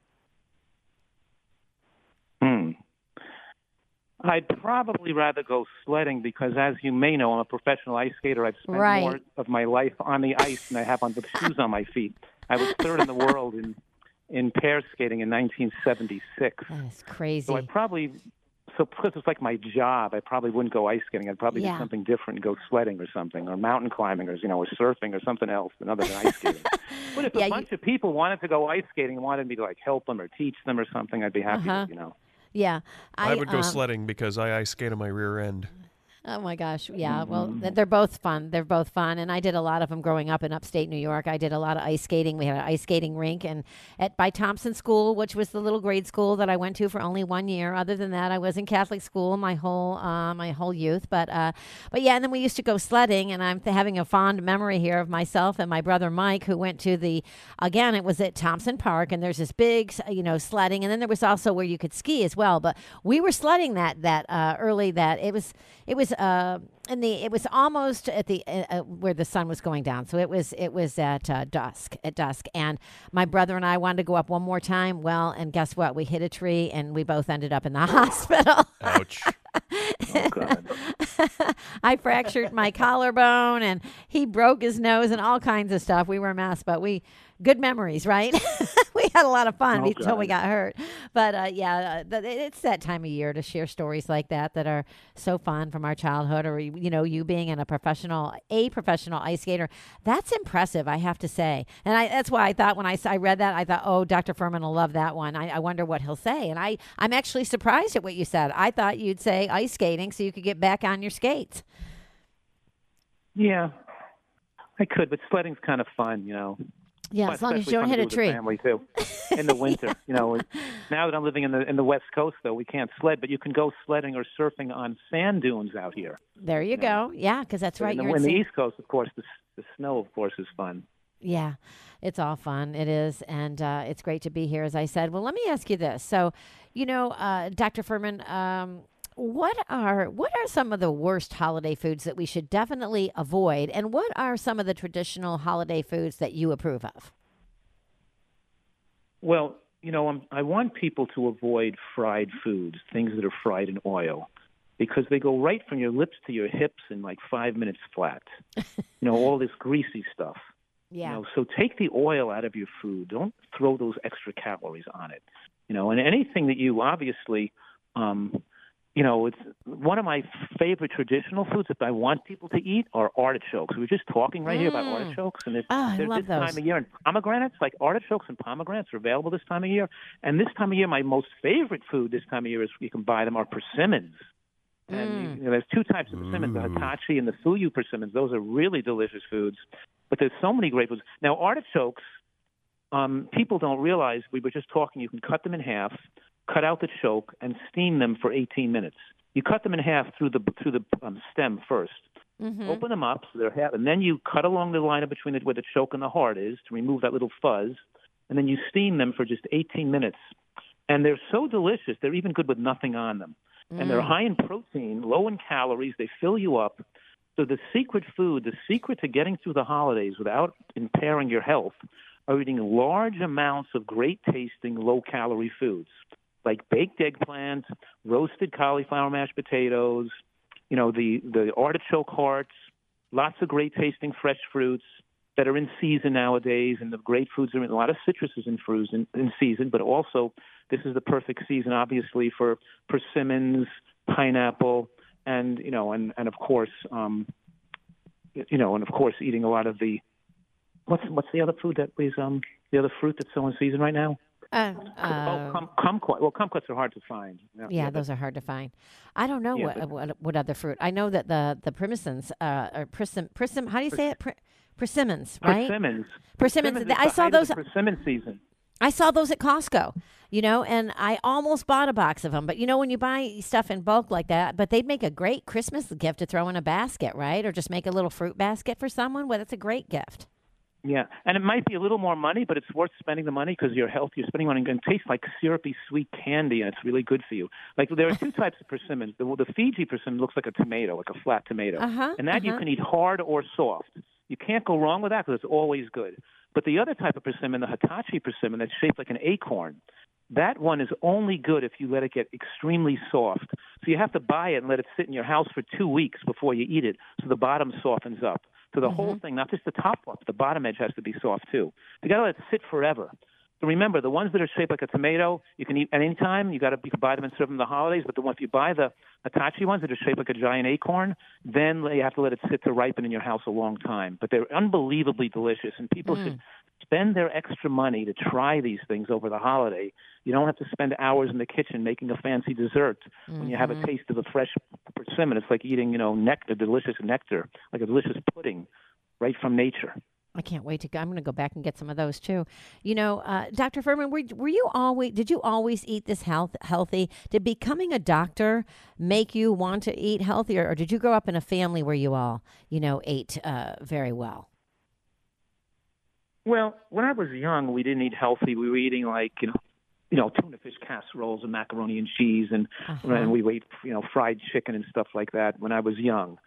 Hmm. I'd probably rather go sledding because, as you may know, I'm a professional ice skater. I've spent Right. more of my life on the ice than I have on the shoes on my feet. I was third in the world in in pair skating in 1976. That is crazy. So I probably, so because it's like my job, I probably wouldn't go ice skating. I'd probably Yeah. do something different and go sledding or something, or mountain climbing, or you know, or surfing or something else than other than ice skating. but if Yeah, a you- bunch of people wanted to go ice skating and wanted me to like help them or teach them or something, I'd be happy. Uh-huh. To, you know. Yeah, I, I would go um, sledding because I ice skate on my rear end. Oh my gosh. Yeah. Well, Mm-hmm. th- they're both fun. They're both fun. And I did a lot of them growing up in upstate New York. I did a lot of ice skating. We had an ice skating rink and at by Thompson School, which was the little grade school that I went to for only one year. Other than that, I was in Catholic school my whole uh, my whole youth. But uh, but yeah, and then we used to go sledding and I'm th- having a fond memory here of myself and my brother Mike who went to the again, it was at Thompson Park and there's this big, you know, sledding and then there was also where you could ski as well. But we were sledding that that uh, early that it was it was uh in the it was almost at the uh, uh, where the sun was going down. So it was it was at uh, dusk at dusk. And my brother and i wanted to go up one more time. Well and guess what? We hit a tree and we both ended up in the hospital. Ouch. Oh, i fractured my collarbone and he broke his nose and all kinds of stuff. We were a mess but we good memories right? We had a lot of fun Oh, until we got hurt. But uh, yeah uh, th- it's that time of year to share stories like that that are so fun from our childhood or you know you being in a professional a professional ice skater. That's impressive i have to say. And I, that's why i thought when I, I read that i thought oh dr fuhrman will love that one. I, I wonder what he'll say. And I, i'm actually surprised at what you said. I thought you'd say ice skating so you could get back on your skates Yeah, I could, but sledding's kind of fun, you know. Yeah as long as you don't hit a do with the tree Family too. In the winter, you know. Now that I'm living in the in the West Coast, though, we can't sled, but you can go sledding or surfing on sand dunes out here. there you go yeah because that's right in the, in the East Coast, of course, the, the snow, of course, is fun. Yeah, it's all fun. It is. And uh, it's great to be here, as I said. Well, let me ask you this. So, you know, uh, Dr. Fuhrman, um, what are what are some of the worst holiday foods that we should definitely avoid, and what are some of the traditional holiday foods that you approve of? Well, you know, I'm, I want people to avoid fried foods, things that are fried in oil, because they go right from your lips to your hips in like five minutes flat. you know, all this greasy stuff. Yeah. You know, so take the oil out of your food. Don't throw those extra calories on it. You know, and anything that you obviously, um, you know, it's one of my favorite traditional foods that I want people to eat are artichokes. We were just talking right here about Mm. artichokes, and they're, Oh, I they're love this those. time of year. And pomegranates, like artichokes and pomegranates, are available this time of year. And this time of year, my most favorite food this time of year is you can buy them are persimmons. And Mm. you know, there's two types of persimmons: the Hachiya and the Fuyu persimmons. Those are really delicious foods. But there's so many great foods. Now, artichokes, um, people don't realize. We were just talking. You can cut them in half, cut out the choke, and steam them for 18 minutes. You cut them in half through the through the um, stem 1st Mhm. Open them up so they're half, and then you cut along the line between the, where the choke and the heart is to remove that little fuzz, and then you steam them for just 18 minutes. And they're so delicious. They're even good with nothing on them and they're high in protein, low in calories. They fill you up. So the secret food, the secret to getting through the holidays without impairing your health, are eating large amounts of great tasting, low calorie foods like baked eggplant, roasted cauliflower mashed potatoes, you know the the artichoke hearts, lots of great tasting fresh fruits that are in season nowadays, and the foods are in a lot of citrus is in fruits in, in season, but also this is the perfect season, obviously, for persimmons, pineapple, and you know, and and of course, um, you know, and of course, eating a lot of the what's what's the other food that was um the other fruit that's so in season right now? Uh, oh, uh, kumquat. Well, kumquats are hard to find. yeah, but- those are hard to find. I don't know Yeah, what, but- what what other fruit. I know that the the persimmons uh, or persim persim. How do you say it? Per, persimmons, right? Persimmons. Persimmons. is I saw those. persimmon season. I saw those at Costco, you know, and I almost bought a box of them. But you know, when you buy stuff in bulk like that, but they'd make a great Christmas gift to throw in a basket, right? Or just make a little fruit basket for someone. Well, that's a great gift. Yeah, and it might be a little more money, but it's worth spending the money because your health. You're spending money and it tastes like syrupy sweet candy, and it's really good for you. Like there are two types of persimmons. The, the Fuyu persimmon looks like a tomato, like a flat tomato, Uh-huh, and that you uh-huh. can eat hard or soft. You can't go wrong with that because it's always good. But the other type of persimmon, the Hachiya persimmon, that's shaped like an acorn. That one is only good if you let it get extremely soft. So you have to buy it and let it sit in your house for two weeks before you eat it, so the bottom softens up. So the whole mm-hmm. thing, not just the top part, the bottom edge has to be soft too. You got to let it sit forever. So remember, the ones that are shaped like a tomato, you can eat at any time. You got to you can buy them and serve them the holidays. But the one if you buy the Hachiya ones that are shaped like a giant acorn, then you have to let it sit to ripen in your house a long time. But they're unbelievably delicious, and people should mm. Spend their extra money to try these things over the holiday. You don't have to spend hours in the kitchen making a fancy dessert when you have a taste of a fresh persimmon. It's like eating, you know, nectar, delicious nectar, like a delicious pudding, right from nature. I can't wait to go. I'm going to go back and get some of those too. You know, uh, Dr. Fuhrman, were, were you always, did you always eat this health, healthy? Did becoming a doctor make you want to eat healthier, or did you grow up in a family where you all, you know, ate uh, very well? Well, when I was young, we didn't eat healthy. We were eating like you know, you know, tuna fish casseroles and macaroni and cheese, and Uh-huh. and we ate you know fried chicken and stuff like that when I was young.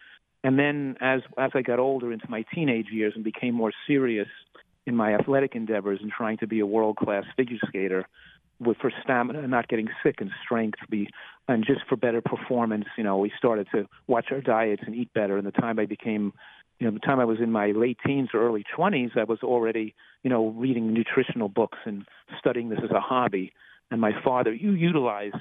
And then as as I got older into my teenage years and became more serious in my athletic endeavors and trying to be a world class figure skater, with for stamina and not getting sick and strength, be and just for better performance, you know, we started to watch our diets and eat better. And the time I became you know, the time I was in my late teens or early 20s, I was already, you know, reading nutritional books and studying this as a hobby. And my father, you utilized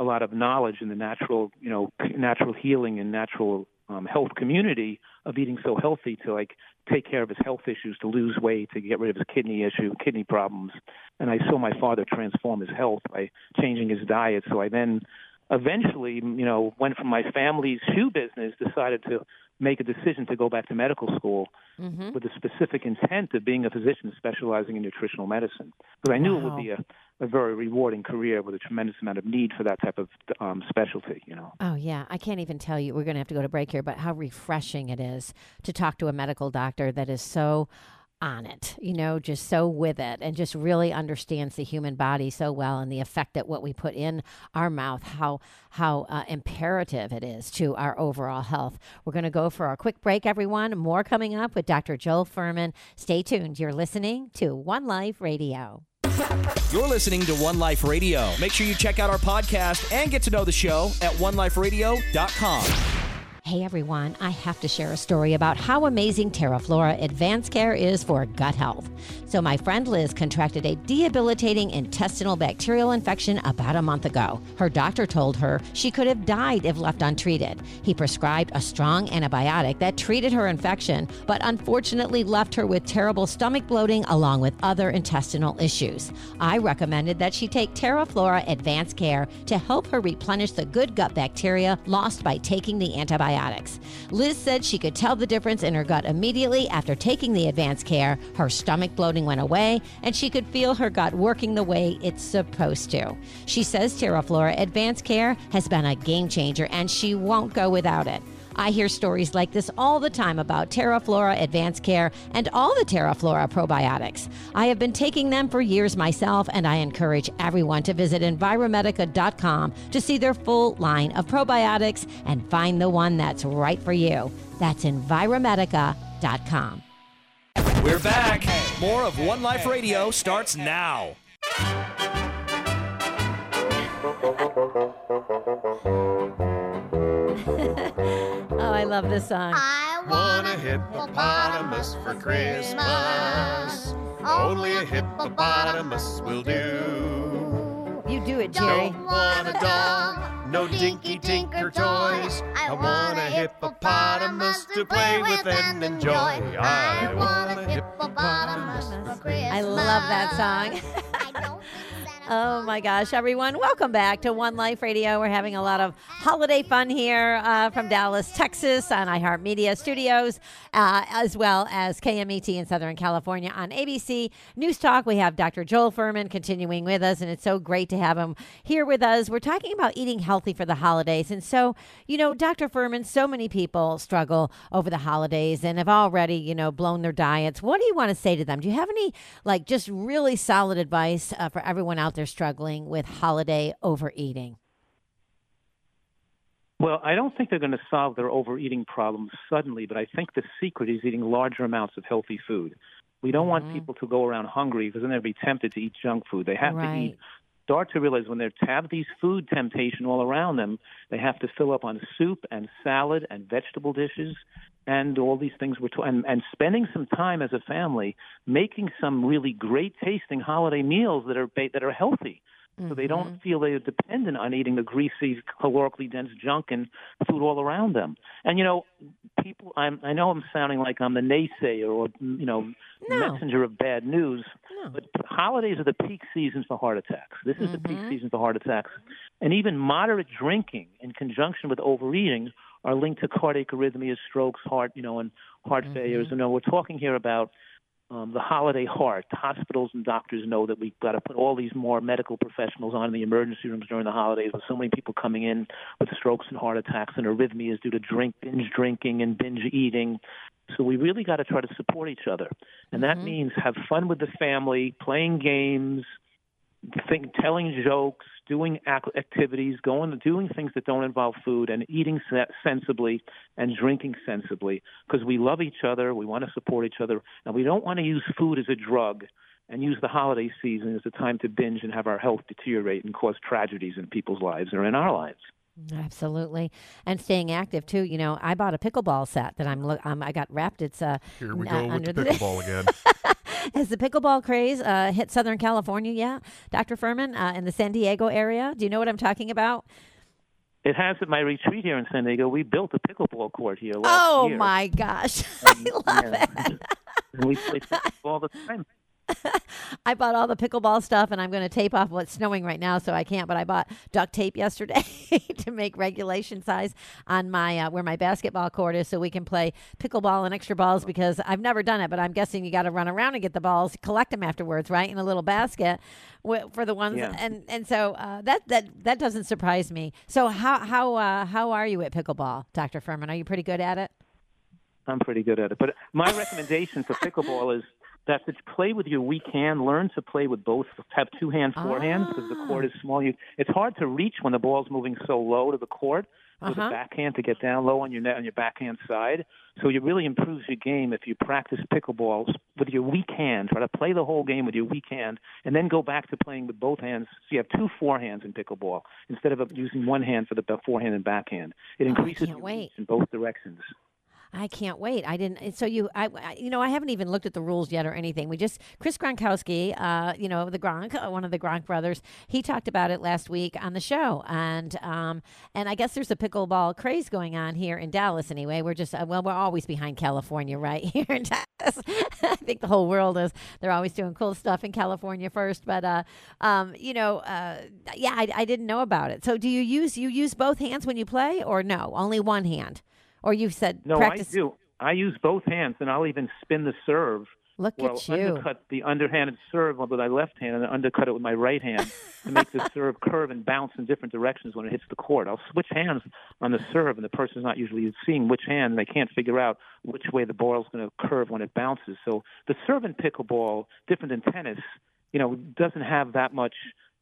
a lot of knowledge in the natural, you know, natural healing and natural um, health community of eating so healthy to like take care of his health issues, to lose weight, to get rid of his kidney issue, kidney problems. And I saw my father transform his health by changing his diet. So I then eventually, you know, went from my family's shoe business, decided to make a decision to go back to medical school Mm-hmm. with the specific intent of being a physician specializing in nutritional medicine. Because I knew it would be a, a very rewarding career with a tremendous amount of need for that type of um, specialty, you know. Oh, yeah. I can't even tell you. We're going to have to go to break here, but how refreshing it is to talk to a medical doctor that is so on it, you know, just so with it and just really understands the human body so well and the effect that what we put in our mouth, how how uh, imperative it is to our overall health. We're going to go for a quick break, everyone. More coming up with Dr. Joel Fuhrman. Stay tuned. You're listening to One Life Radio. You're listening to One Life Radio. Make sure you check out our podcast and get to know the show at oneliferadio.com. Hey everyone, I have to share a story about how amazing TerraFlora Advanced Care is for gut health. So, my friend Liz contracted a debilitating intestinal bacterial infection about a month ago. Her doctor told her she could have died if left untreated. He prescribed a strong antibiotic that treated her infection, but unfortunately left her with terrible stomach bloating along with other intestinal issues. I recommended that she take TerraFlora Advanced Care to help her replenish the good gut bacteria lost by taking the antibiotics. Liz said she could tell the difference in her gut immediately after taking the advanced care. Her stomach bloating went away, and she could feel her gut working the way it's supposed to. She says TerraFlora Advanced Care has been a game changer, and she won't go without it. I hear stories like this all the time about TerraFlora Advanced Care and all the TerraFlora probiotics. I have been taking them for years myself, and I encourage everyone to visit Enviromedica.com to see their full line of probiotics and find the one that's right for you. That's Enviromedica.com. We're back. More of One Life Radio starts now. I love this song. I want a hippopotamus for Christmas. Only a hippopotamus will do. You do it, Jerry. Don't want a dog, no dinky tinker toys. I want a hippopotamus to play with and enjoy. I want a hippopotamus for Christmas. I love that song. Oh my gosh, everyone. Welcome back to One Life Radio. We're having a lot of holiday fun here uh, from Dallas, Texas on iHeartMedia Studios, uh, as well as KMET in Southern California on ABC News Talk. We have Dr. Joel Fuhrman continuing with us, and it's so great to have him here with us. We're talking about eating healthy for the holidays. And so, you know, Dr. Fuhrman, so many people struggle over the holidays and have already, you know, blown their diets. What do you want to say to them? Do you have any, like, just really solid advice uh, for everyone out there struggling with holiday overeating? Well, I don't think they're going to solve their overeating problem suddenly, but I think the secret is eating larger amounts of healthy food. We don't want mm-hmm. people to go around hungry because then they'll be tempted to eat junk food. They have to eat. Start to realize when they have these food temptation all around them, they have to fill up on soup and salad and vegetable dishes and all these things. We're to- and, and spending some time as a family making some really great tasting holiday meals that are ba- that are healthy so they don't feel they're dependent on eating the greasy, calorically dense junk and food all around them. And you know, people, I'm, I know I'm sounding like I'm the naysayer or you know No. messenger of bad news, No. but holidays are the peak season for heart attacks. This is the peak Mhm. season for heart attacks, and even moderate drinking in conjunction with overeating are linked to cardiac arrhythmias, strokes, heart, you know, and heart failures. You know, we're talking here about um, the holiday heart. Hospitals and doctors know that we've got to put all these more medical professionals on in the emergency rooms during the holidays with so many people coming in with strokes and heart attacks and arrhythmias due to drink, binge drinking and binge eating. So we really got to try to support each other. And that means have fun with the family, playing games, think, telling jokes, doing ac- activities, going doing things that don't involve food, and eating se- sensibly and drinking sensibly because we love each other, we want to support each other, and we don't want to use food as a drug and use the holiday season as a time to binge and have our health deteriorate and cause tragedies in people's lives or in our lives. Absolutely, and staying active too. You know, I bought a pickleball set that I'm. look- Um, I got wrapped. It's uh, Here we uh, go with under the pickleball again. Has the pickleball craze uh, hit Southern California yet, Dr. Fuhrman, uh, in the San Diego area? Do you know what I'm talking about? It has at my retreat here in San Diego. We built a pickleball court here last Oh year. my gosh, I love Yeah. it. And we play pickleball all the time. I bought all the pickleball stuff, and I'm going to tape off what's snowing right now, so I can't. But I bought duct tape yesterday to make regulation size on my uh, where my basketball court is, so we can play pickleball and extra balls. Because I've never done it, but I'm guessing you got to run around and get the balls, collect them afterwards, right, in a little basket for the ones. Yeah. And and so uh, that that that doesn't surprise me. So how how uh, how are you at pickleball, Doctor Fuhrman? Are you pretty good at it? I'm pretty good at it. But my recommendation for pickleball is that to play with your weak hand, learn to play with both. Have two hand forehands because the court is small. You, it's hard to reach when the ball's moving so low to the court with Uh-huh. a backhand to get down low on your net on your backhand side. So it really improves your game if you practice pickleball with your weak hand. Try to play the whole game with your weak hand, and then go back to playing with both hands. So you have two forehands in pickleball instead of using one hand for the forehand and backhand. It increases Oh, your reach in both directions. I can't wait. I didn't. So you, I, I- you know, I haven't even looked at the rules yet or anything. We just Chris Gronkowski, uh, you know, the Gronk, uh, one of the Gronk brothers. He talked about it last week on the show, and um, and I guess there's a pickleball craze going on here in Dallas. Anyway, we're just uh, well, we're always behind California, right here in Dallas. I think the whole world is. They're always doing cool stuff in California first, but uh, um, you know, uh, yeah, I, I didn't know about it. So do you use you use both hands when you play, or no, only one hand? Or you've said No, practice. I do. I use both hands, and I'll even spin the serve. Look Well, at you. Well, undercut the underhanded serve with my left hand, and undercut it with my right hand to make the serve curve and bounce in different directions when it hits the court. I'll switch hands on the serve, and the person's not usually seeing which hand, and they can't figure out which way the ball's going to curve when it bounces. So the serve in pickleball, different than tennis, you know, doesn't have that much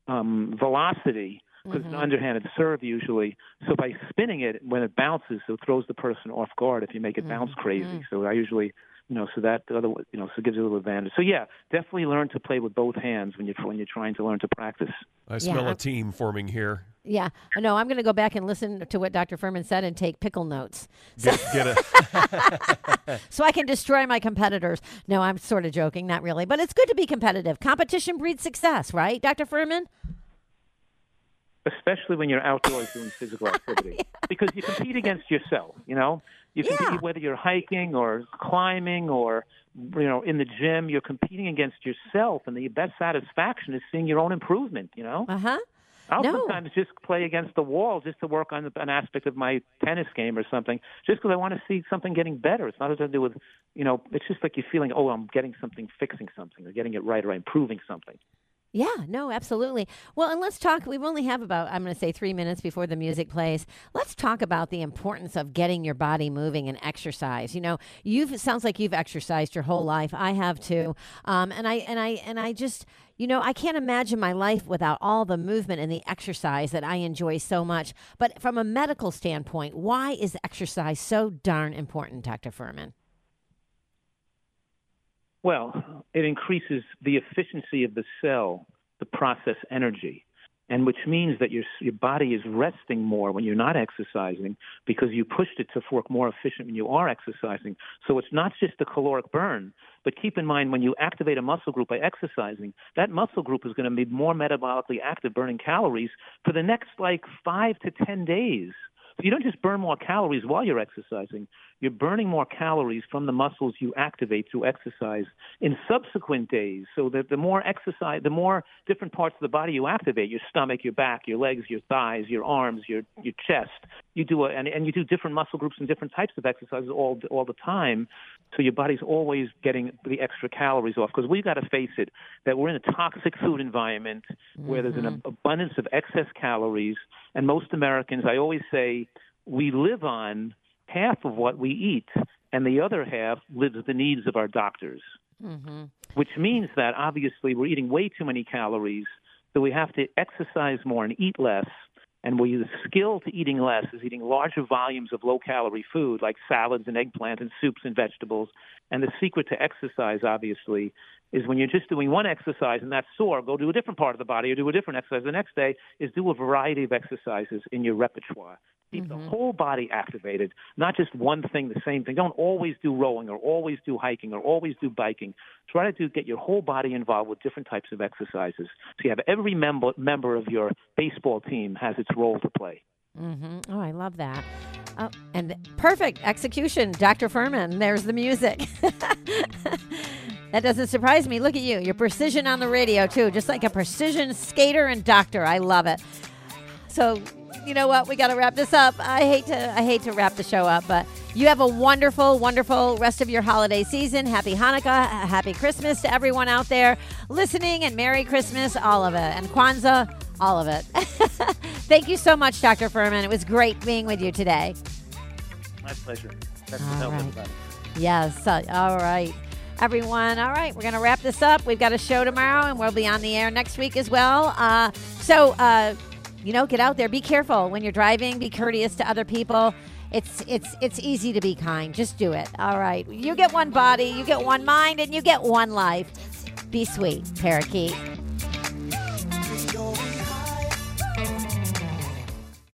um, velocity because it's mm-hmm. an underhanded serve usually. So by spinning it when it bounces, it throws the person off guard if you make it bounce mm-hmm. crazy. Mm. So I usually, you know, so that the other, you know, so it gives you a little advantage. So yeah, definitely learn to play with both hands when you're when you're trying to learn to practice. I smell I'm- a team forming here. Yeah, no, I'm going to go back and listen to what Dr. Fuhrman said and take pickle notes Get, get a so I can destroy my competitors. No, I'm sort of joking, not really, but it's good to be competitive. Competition breeds success, right, Dr. Fuhrman? Especially when you're outdoors doing physical activity, because you compete against yourself. You know, you compete whether you're hiking or climbing or you know in the gym. You're competing against yourself, and the best satisfaction is seeing your own improvement. You know, Uh huh. I'll No. sometimes just play against the wall just to work on an aspect of my tennis game or something, just because I want to see something getting better. It's not as to do with, you know, it's just like you're feeling, oh, I'm getting something, fixing something, or getting it right, or improving something. Yeah, no, absolutely. Well, and let's talk. We only have about, I'm going to say three minutes before the music plays. Let's talk about the importance of getting your body moving and exercise. You know, you've, it sounds like you've exercised your whole life. I have too. Um, and I, and I, and I just, you know, I can't imagine my life without all the movement and the exercise that I enjoy so much. But from a medical standpoint, why is exercise so darn important, Dr. Fuhrman? Well, it increases the efficiency of the cell to process energy, and which means that your your body is resting more when you're not exercising because you pushed it to work more efficient when you are exercising. So it's not just the caloric burn, but keep in mind when you activate a muscle group by exercising, that muscle group is going to be more metabolically active, burning calories for the next like five to ten days. But you don't just burn more calories while you're exercising. You're burning more calories from the muscles you activate through exercise in subsequent days. So that the more exercise, the more different parts of the body you activate, your stomach, your back, your legs, your thighs, your arms, your your chest, you do a, and, and you do different muscle groups and different types of exercises all all the time. So your body's always getting the extra calories off because we've got to face it that we're in a toxic food environment where there's an mm-hmm. abundance of excess calories, and most Americans, I always say, we live on half of what we eat, and the other half lives the needs of our doctors. Mm-hmm. Which means that obviously we're eating way too many calories, so we have to exercise more and eat less. And we the skill to eating less is eating larger volumes of low calorie food like salads and eggplant and soups and vegetables. And the secret to exercise, obviously, is when you're just doing one exercise and that's sore, go do a different part of the body or do a different exercise the next day, is do a variety of exercises in your repertoire. Keep the whole body activated, not just one thing, the same thing. Don't always do rowing or always do hiking or always do biking. Try to do, get your whole body involved with different types of exercises. So you have every member member of your baseball team has its role to play. Mm-hmm. Oh, I love that. Oh, and perfect execution, Dr. Fuhrman. There's the music. that doesn't surprise me. Look at you. Your precision on the radio, too, just like a precision skater and doctor. I love it. So, you know what? We got to wrap this up. I hate to I hate to wrap the show up, but you have a wonderful, wonderful rest of your holiday season. Happy Hanukkah, happy Christmas to everyone out there listening, and Merry Christmas, all of it, and Kwanzaa, all of it. Thank you so much, Dr. Fuhrman. It was great being with you today. My pleasure. That's All right. everybody. Yes. uh, all right. Everyone, all right, we're going to wrap this up. We've got a show tomorrow, and we'll be on the air next week as well. Uh, so, uh, you know, get out there. Be careful when you're driving. Be courteous to other people. It's it's it's easy to be kind. Just do it. All right. You get one body, you get one mind, and you get one life. Be sweet, parakeet.